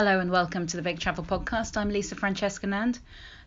Hello and welcome to the Big Travel Podcast. I'm Lisa Francesca Nand.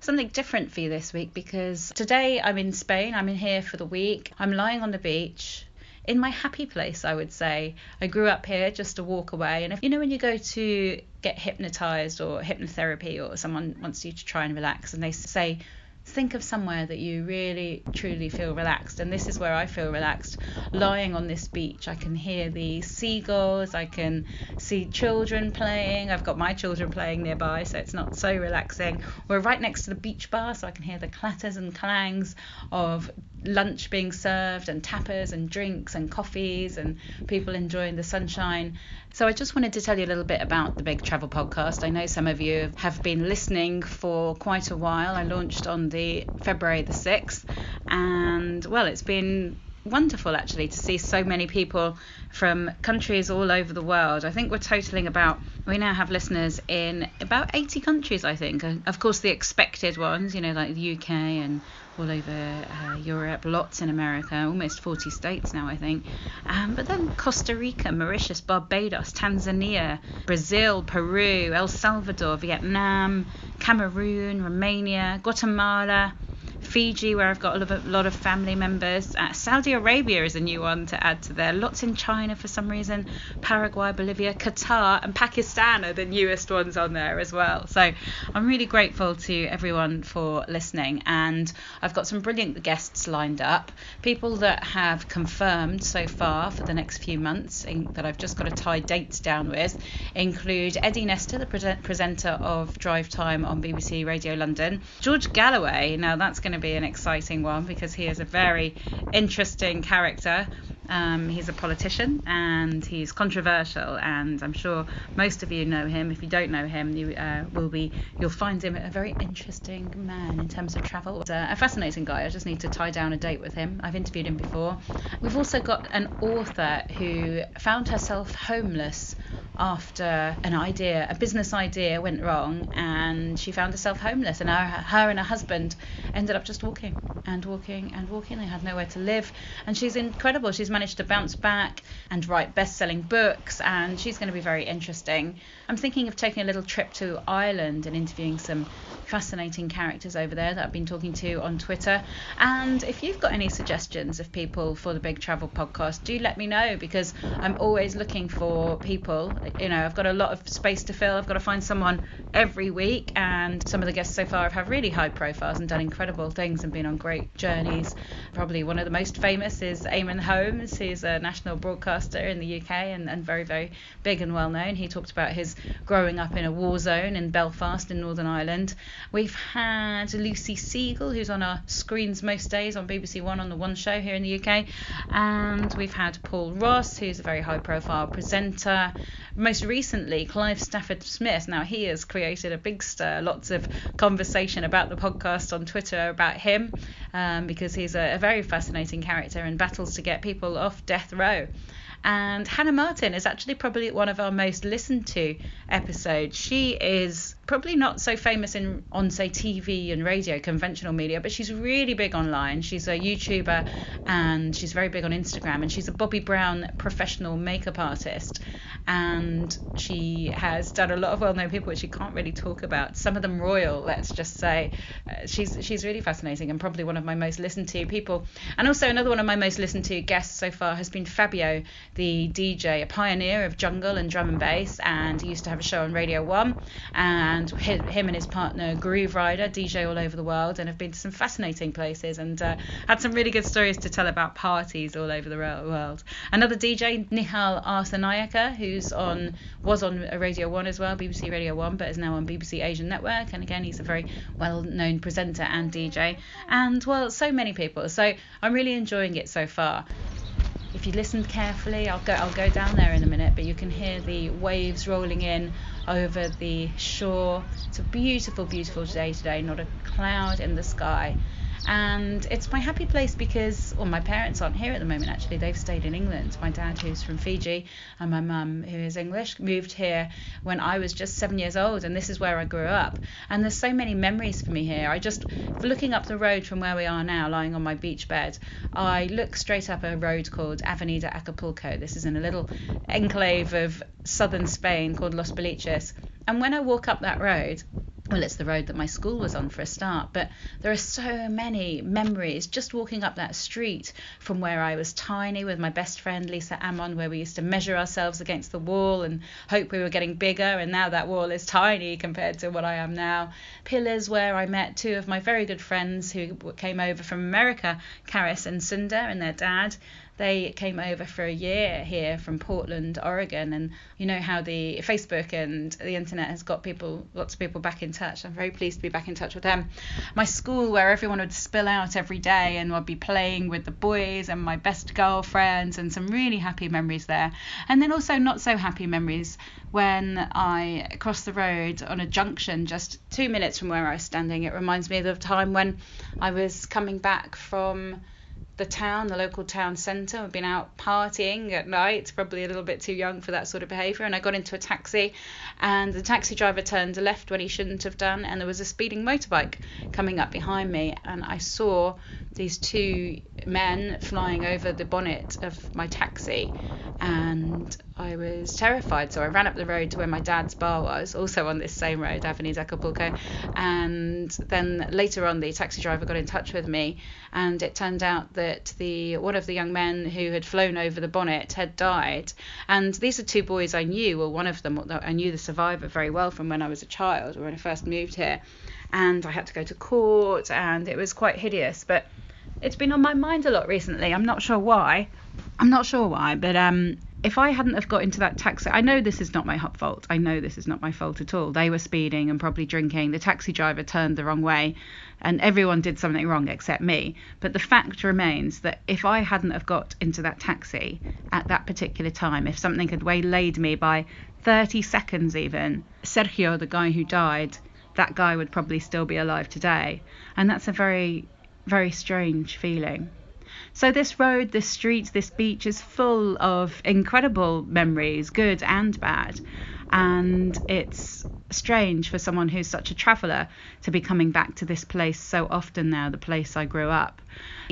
Something different for you this week because today I'm in Spain. I'm in here for the week. I'm lying on the beach in my happy place, I would say. I grew up here just a walk away. And if you know when you go to get hypnotized or hypnotherapy or someone wants you to try and relax and they say think of somewhere that you really truly feel relaxed and this is where I feel relaxed. Lying on this beach I can hear the seagulls I can see children playing. I've got my children playing nearby so it's not so relaxing. We're right next to the beach bar so I can hear the clatters and clangs of lunch being served and tapas and drinks and coffees and people enjoying the sunshine. So I just wanted to tell you a little bit about the Big Travel Podcast. I know some of you have been listening for quite a while. I launched on the February the 6th and well it's been wonderful actually to see so many people from countries all over the world. I think we're totaling about, we now have listeners in about 80 countries, I think. Of course, the expected ones, you know, like the UK and all over uh, Europe, lots in America, almost 40 states now, I think. Um, but then Costa Rica, Mauritius, Barbados, Tanzania, Brazil, Peru, El Salvador, Vietnam, Cameroon, Romania, Guatemala. Fiji, where I've got a lot of, family members. Uh, Saudi Arabia is a new one to add to there. Lots in China for some reason. Paraguay, Bolivia, Qatar, and Pakistan are the newest ones on there as well. So I'm really grateful to everyone for listening. And I've got some brilliant guests lined up. People that have confirmed so far for the next few months in, that I've just got to tie dates down with include Eddie Nestor, the pre- presenter of Drive Time on BBC Radio London. George Galloway. Now that's going to be an exciting one because he is a very interesting character. Um, he's a politician and he's controversial, and I'm sure most of you know him. If you don't know him, you uh, will be you'll find him a very interesting man in terms of travel. Uh, a fascinating guy. I just need to tie down a date with him. I've interviewed him before. We've also got an author who found herself homeless after an idea, a business idea went wrong, and she found herself homeless. And her, her and her husband ended up just walking and walking and walking. They had nowhere to live, and she's incredible. She's managed to bounce back and write best-selling books, and she's going to be very interesting. I'm thinking of taking a little trip to Ireland and interviewing some fascinating characters over there that I've been talking to on Twitter. And if you've got any suggestions of people for the Big Travel podcast, do let me know because I'm always looking for people. You know, I've got a lot of space to fill. I've got to find someone every week, and some of the guests so far have had really high profiles and done incredible things and been on great journeys. Probably one of the most famous is Eamonn Holmes. He's a national broadcaster in the UK and, and very, very big and well known. He talked about his growing up in a war zone in Belfast in Northern Ireland We've had Lucy Siegle, who's on our screens most days on BBC One on the One Show here in the UK, and we've had Paul Ross, who's a very high-profile presenter. Most recently, Clive Stafford Smith. Now he has created a big stir, lots of conversation about the podcast on Twitter about him, um, because he's a, a very fascinating character and battles to get people off death row. And Hannah Martin is actually probably one of our most listened to episodes. She is probably not so famous in on say TV and radio conventional media but she's really big online. She's a YouTuber and she's very big on Instagram and she's a Bobbi Brown professional makeup artist and she has done a lot of well-known people which she can't really talk about. Some of them royal let's just say. Uh, she's she's really fascinating and probably one of my most listened to people. And also another one of my most listened to guests so far has been Fabio the DJ a pioneer of jungle and drum and bass and he used to have a show on Radio 1 and and him and his partner Grooverider DJ all over the world and have been to some fascinating places and uh, had some really good stories to tell about parties all over the world. Another DJ, Nihal Arthanayake, who's on was on Radio 1 as well, BBC Radio 1, but is now on BBC Asian Network. And again, he's a very well-known presenter and DJ. And well, so many people. So I'm really enjoying it so far. if you listen carefully, I'll go I'll go down there in a minute, but you can hear the waves rolling in over the shore. It's a beautiful, beautiful day today, not a cloud in the sky and it's my happy place because well my parents aren't here at the moment actually. They've stayed in England. My dad who's from Fiji and my mum who is English moved here when I was just 7 years old and this is where I grew up. And there's so many memories for me here. I just looking up the road from where we are now lying on my beach bed I look straight up a road called Avenida Acapulco. This is in a little enclave of southern Spain called Los Boliches and when I walk up that road well, it's the road that my school was on for a start, but there are so many memories just walking up that street from where I was tiny with my best friend Lisa Ammon, where we used to measure ourselves against the wall and hope we were getting bigger, and now that wall is tiny compared to what I am now. Pillars, where I met two of my very good friends who came over from America, Karis and Cinder, and their dad they came over for a year here from Portland, Oregon, and you know how the Facebook and the internet has got people, lots of people back in touch. I'm very pleased to be back in touch with them. My school, where everyone would spill out every day, and I'd be playing with the boys and my best girlfriends, and some really happy memories there. And then also not so happy memories when I crossed the road on a junction just two minutes from where I was standing. It reminds me of the time when I was coming back from the town, the local town centre. I've been out partying at night, probably a little bit too young for that sort of behaviour. And I got into a taxi, and the taxi driver turned left when he shouldn't have done, and there was a speeding motorbike coming up behind me. And I saw these two men flying over the bonnet of my taxi, and I was terrified. So I ran up the road to where my dad's bar was, also on this same road, Avenida Acapulco. And then later on, the taxi driver got in touch with me, and it turned out that the one of the young men who had flown over the bonnet had died. And these are two boys I knew. Well, one of them, I knew the survivor very well from when I was a child, or when I first moved here. And I had to go to court, and it was quite hideous. But it's been on my mind a lot recently. I'm not sure why. I'm not sure why, but um, if I hadn't have got into that taxi, I know this is not my fault. I know this is not my fault at all. They were speeding and probably drinking. The taxi driver turned the wrong way, and everyone did something wrong except me. But the fact remains that if I hadn't have got into that taxi at that particular time, if something had waylaid me by 30 seconds even, Sergio, the guy who died, that guy would probably still be alive today. And that's a very very strange feeling. So, this road, this street, this beach is full of incredible memories, good and bad. And it's strange for someone who's such a traveller to be coming back to this place so often now, the place I grew up.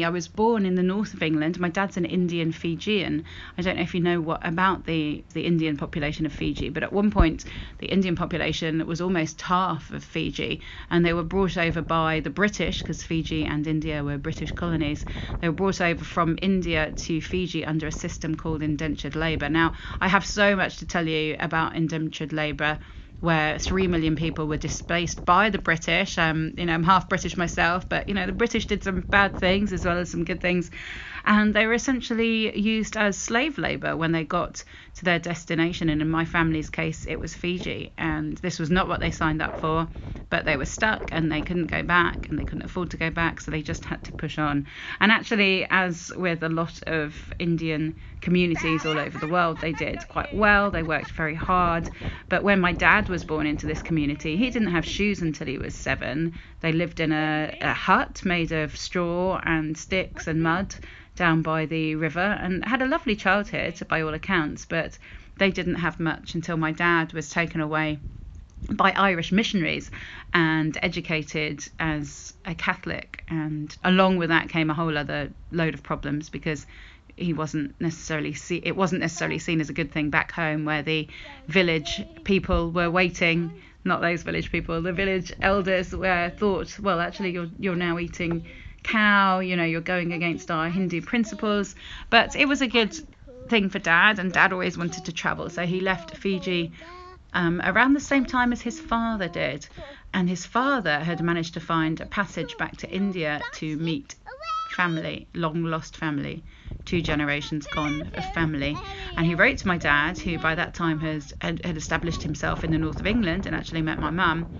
I was born in the north of England. My dad's an Indian Fijian. I don't know if you know what about the, the Indian population of Fiji, but at one point the Indian population was almost half of Fiji, and they were brought over by the British because Fiji and India were British colonies. They were brought over from India to Fiji under a system called indentured labour. Now, I have so much to tell you about indentured labour where three million people were displaced by the British. Um, you know, I'm half British myself, but you know, the British did some bad things as well as some good things and they were essentially used as slave labor when they got to their destination. And in my family's case, it was Fiji, and this was not what they signed up for, but they were stuck and they couldn't go back and they couldn't afford to go back, so they just had to push on. And actually, as with a lot of Indian communities all over the world, they did quite well. They worked very hard. But when my dad was born into this community, he didn't have shoes until he was seven. They lived in a, a hut made of straw and sticks and mud down by the river and had a lovely childhood by all accounts, but they didn't have much until my dad was taken away by Irish missionaries and educated as a Catholic. And along with that came a whole other load of problems because he wasn't necessarily see it wasn't necessarily seen as a good thing back home where the village people were waiting not those village people the village elders were thought well actually you're you're now eating cow, you know, you're going against our Hindu principles. But it was a good thing for dad, and dad always wanted to travel, so he left Fiji um, around the same time as his father did. And his father had managed to find a passage back to India to meet family, long lost family, two generations gone of family. And he wrote to my dad, who by that time has had, had established himself in the north of England and actually met my mum.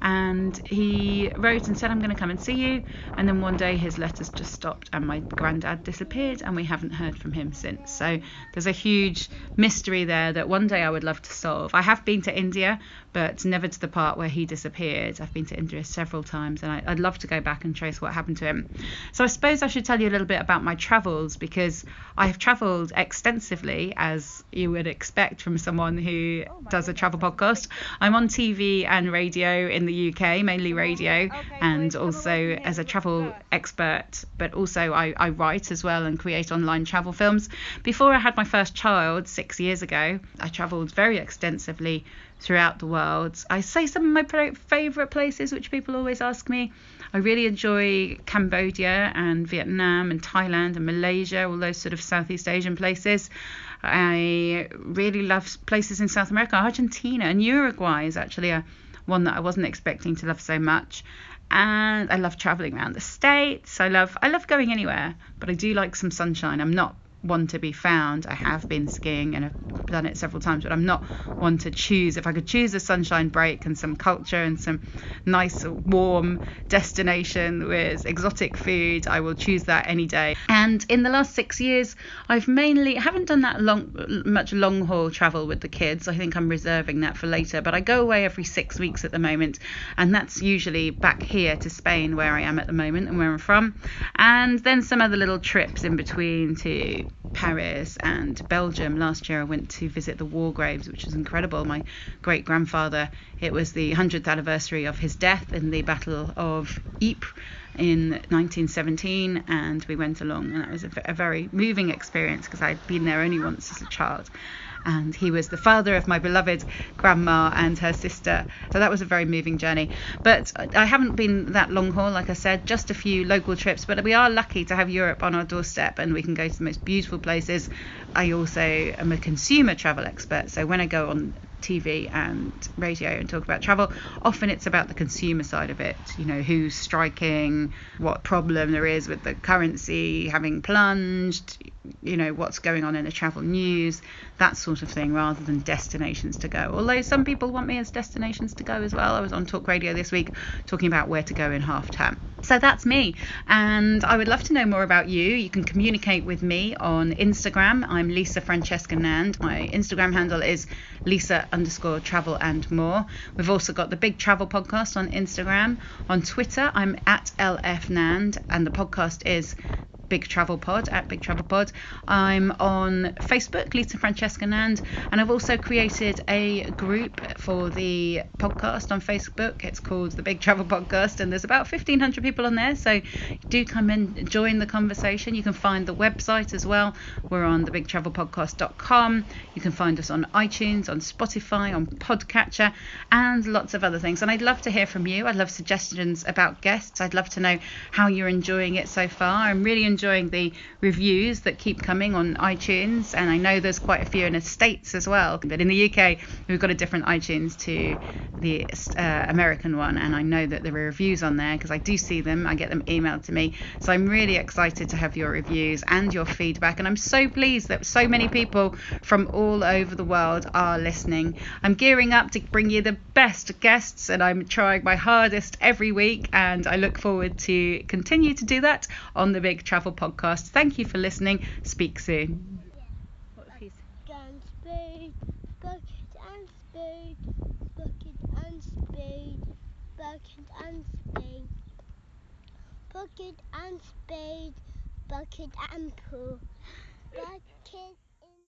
And he wrote and said, I'm going to come and see you. And then one day his letters just stopped and my granddad disappeared and we haven't heard from him since. So there's a huge mystery there that one day I would love to solve. I have been to India, but never to the part where he disappeared. I've been to India several times and I, I'd love to go back and trace what happened to him. So I suppose I should tell you a little bit about my travels because I have travelled extensively, as you would expect from someone who does a travel podcast. I'm on TV and radio in the UK, mainly radio, and also as a travel expert, but also I, I write as well and create online travel films. Before I had my first child six years ago, I travelled very extensively throughout the world. I say some of my favourite places, which people always ask me. I really enjoy Cambodia and Vietnam and Thailand and Malaysia, all those sort of Southeast Asian places. I really love places in South America. Argentina and Uruguay is actually a one that I wasn't expecting to love so much. And I love traveling around the states. I love I love going anywhere, but I do like some sunshine. I'm not one to be found. I have been skiing and I've done it several times, but I'm not one to choose. If I could choose a sunshine break and some culture and some nice warm destination with exotic food, I will choose that any day. And in the last six years, I've mainly haven't done that long much long haul travel with the kids. I think I'm reserving that for later. But I go away every six weeks at the moment, and that's usually back here to Spain where I am at the moment and where I'm from, and then some other little trips in between to Paris and Belgium. Last year I went to visit the war graves, which was incredible. My great grandfather, it was the 100th anniversary of his death in the Battle of Ypres in 1917, and we went along, and that was a, a very moving experience because I'd been there only once as a child and he was the father of my beloved grandma and her sister. So that was a very moving journey. But I haven't been that long haul, like I said, just a few local trips. But we are lucky to have Europe on our doorstep and we can go to the most beautiful places. I also am a consumer travel expert. So when I go on TV and radio and talk about travel, often it's about the consumer side of it. You know, who's striking, what problem there is with the currency having plunged, you know, what's going on in the travel news, that sort of thing, rather than destinations to go. Although some people want me as destinations to go as well. I was on Talk Radio this week talking about where to go in half term. So that's me. And I would love to know more about you. You can communicate with me on Instagram. I'm Lisa Francesca Nand. My Instagram handle is Lisa underscore travel and more. We've also got the Big Travel Podcast on Instagram. On Twitter, I'm at LF Nand, and the podcast is Big Travel Pod at Big Travel Pod. I'm on Facebook, Lisa Francesca Nand, and I've also created a group for the podcast on Facebook. It's called the Big Travel Podcast, and there's about 1,500 people on there. So do come and join the conversation. You can find the website as well. We're on thebigtravelpodcast.com. You can find us on iTunes, on Spotify, on Podcatcher, and lots of other things. And I'd love to hear from you. I'd love suggestions about guests. I'd love to know how you're enjoying it so far. I'm really enjoying enjoying the reviews that keep coming on iTunes, and I know there's quite a few in the States as well. But in the UK, we've got a different iTunes to the uh, American one, and I know that there are reviews on there because I do see them. I get them emailed to me. So I'm really excited to have your reviews and your feedback, and I'm so pleased that so many people from all over the world are listening. I'm gearing up to bring you the best guests, and I'm trying my hardest every week, and I look forward to continue to do that on the Big Travel podcast. Thank you for listening. Speak soon. Bucket and bucket and spade, bucket and bucket and bucket and pool, bucket.